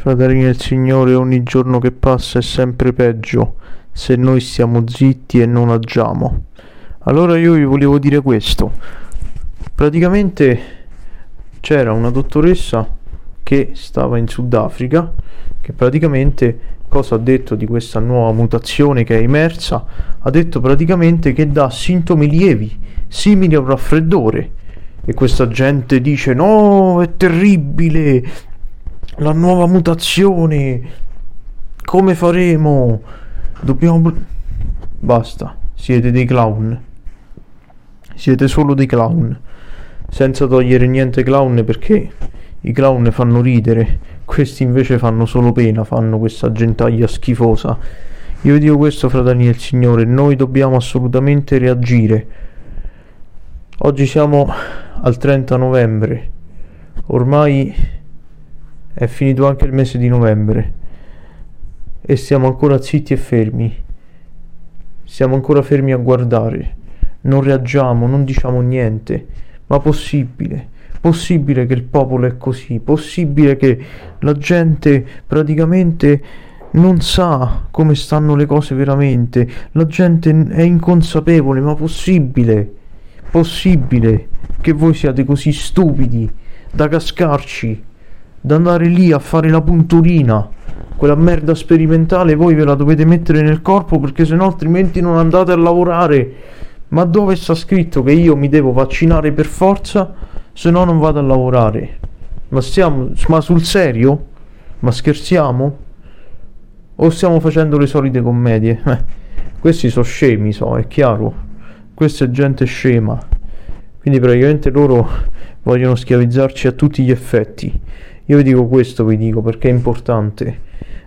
Fratelli del Signore, ogni giorno che passa è sempre peggio se noi stiamo zitti e non agiamo. Allora io vi volevo dire questo. Praticamente c'era una dottoressa che stava in Sudafrica che praticamente cosa ha detto di questa nuova mutazione che è emersa? Ha detto praticamente che dà sintomi lievi, simili a un raffreddore. E questa gente dice no, è terribile, la nuova mutazione, come faremo? Dobbiamo... Basta, siete dei clown. Siete solo dei clown. Senza togliere niente clown perché i clown fanno ridere, questi invece fanno solo pena, fanno questa gentaglia schifosa. Io vi dico questo, fratelli del Signore, noi dobbiamo assolutamente reagire. Oggi siamo al 30 novembre, ormai è finito anche il mese di novembre e siamo ancora zitti e fermi. Siamo ancora fermi a guardare, non reagiamo, non diciamo niente. Ma possibile? Possibile che il popolo è così? Possibile che la gente praticamente non sa come stanno le cose veramente? La gente è inconsapevole, ma possibile? Possibile che voi siate così stupidi da cascarci, da andare lì a fare la punturina? Quella merda sperimentale voi ve la dovete mettere nel corpo perché sennò altrimenti non andate a lavorare. Ma dove sta scritto che io mi devo vaccinare per forza? se no non vado a lavorare. Ma stiamo, ma sul serio? Ma scherziamo? O stiamo facendo le solite commedie? Eh, questi sono scemi, so, è chiaro. Questa è gente scema. Quindi praticamente loro vogliono schiavizzarci a tutti gli effetti. Io vi dico questo, vi dico perché è importante.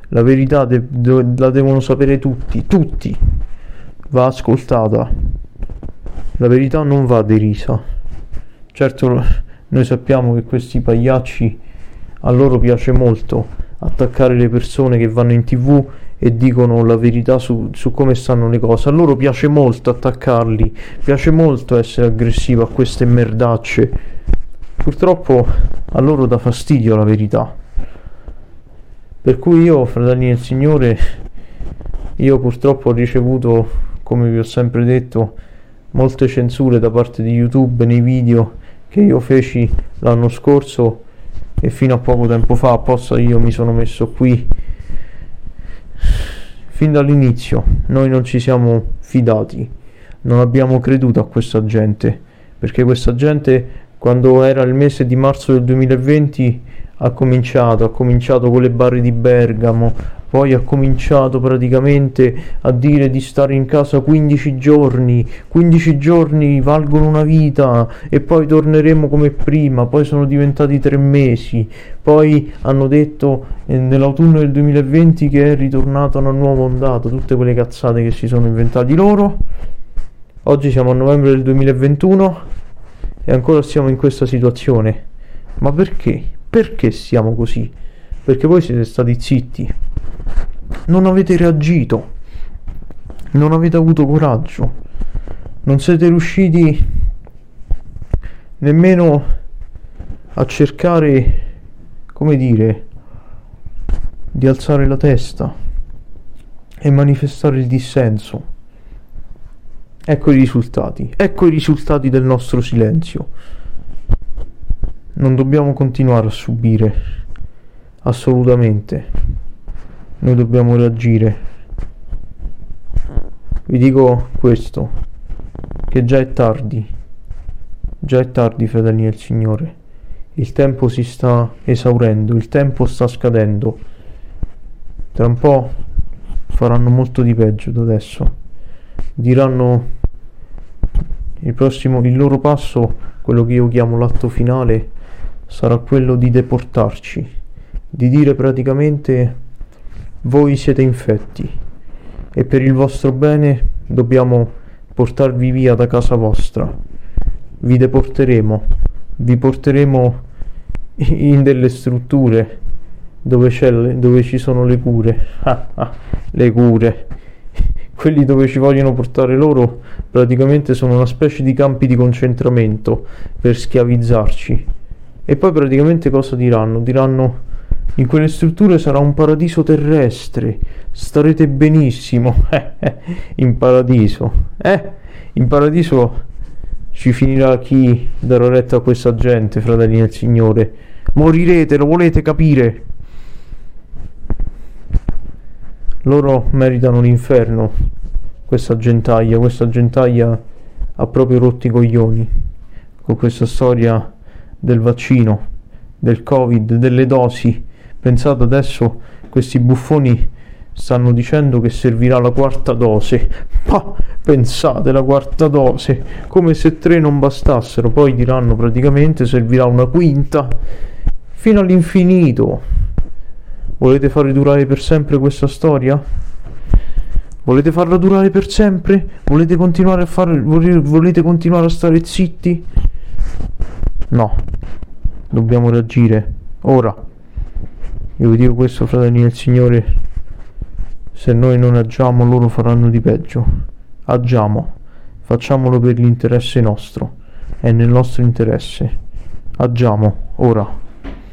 La verità de- de- la devono sapere tutti, tutti. Va ascoltata. La verità non va derisa. Certo, noi sappiamo che questi pagliacci a loro piace molto attaccare le persone che vanno in tv e dicono la verità su, su, come stanno le cose. A loro piace molto attaccarli, piace molto essere aggressivo a queste merdacce. Purtroppo a loro dà fastidio la verità. Per cui io, fratelli del Signore, io purtroppo ho ricevuto, come vi ho sempre detto, molte censure da parte di YouTube nei video che io feci l'anno scorso e fino a poco tempo fa apposta io mi sono messo qui fin dall'inizio noi non ci siamo fidati non abbiamo creduto a questa gente perché questa gente quando era il mese di marzo del 2020 ha cominciato ha cominciato con le barre di Bergamo poi ha cominciato praticamente a dire di stare in casa 15 giorni, 15 giorni valgono una vita e poi torneremo come prima, poi sono diventati tre mesi, poi hanno detto eh, nell'autunno del 2020 che è ritornata una nuova ondata, tutte quelle cazzate che si sono inventati loro. Oggi siamo a novembre del 2021 e ancora siamo in questa situazione. Ma perché? Perché siamo così? Perché voi siete stati zitti non avete reagito, non avete avuto coraggio, non siete riusciti nemmeno a cercare, come dire, di alzare la testa e manifestare il dissenso. Ecco i risultati, ecco i risultati del nostro silenzio. Non dobbiamo continuare a subire, assolutamente. Noi dobbiamo reagire. Vi dico questo, che già è tardi, già è tardi fratelli del Signore, il tempo si sta esaurendo, il tempo sta scadendo, tra un po' faranno molto di peggio da adesso, diranno il prossimo, il loro passo, quello che io chiamo l'atto finale, sarà quello di deportarci, di dire praticamente voi siete infetti e per il vostro bene dobbiamo portarvi via da casa vostra. Vi deporteremo, vi porteremo in delle strutture dove, dove ci sono le cure. Le cure. Quelli dove ci vogliono portare loro praticamente sono una specie di campi di concentramento per schiavizzarci. E poi praticamente cosa diranno? Diranno In quelle strutture sarà un paradiso terrestre. Starete benissimo. in paradiso. Eh, in paradiso ci finirà chi darà retta a questa gente, fratelli del Signore. Morirete, lo volete capire? Loro meritano l'inferno. Questa gentaglia, questa gentaglia ha proprio rotti i coglioni con questa storia del vaccino, del Covid, delle dosi. Pensate adesso questi buffoni stanno dicendo che servirà la quarta dose. Ma pensate la quarta dose, come se tre non bastassero, poi diranno praticamente servirà una quinta fino all'infinito. Volete fare durare per sempre questa storia? Volete farla durare per sempre? Volete continuare a fare volete continuare a stare zitti? No. Dobbiamo reagire ora. Io vi dico questo, fratelli del Signore. Se noi non agiamo, loro faranno di peggio. Agiamo. Facciamolo per l'interesse nostro. È nel nostro interesse. Agiamo ora.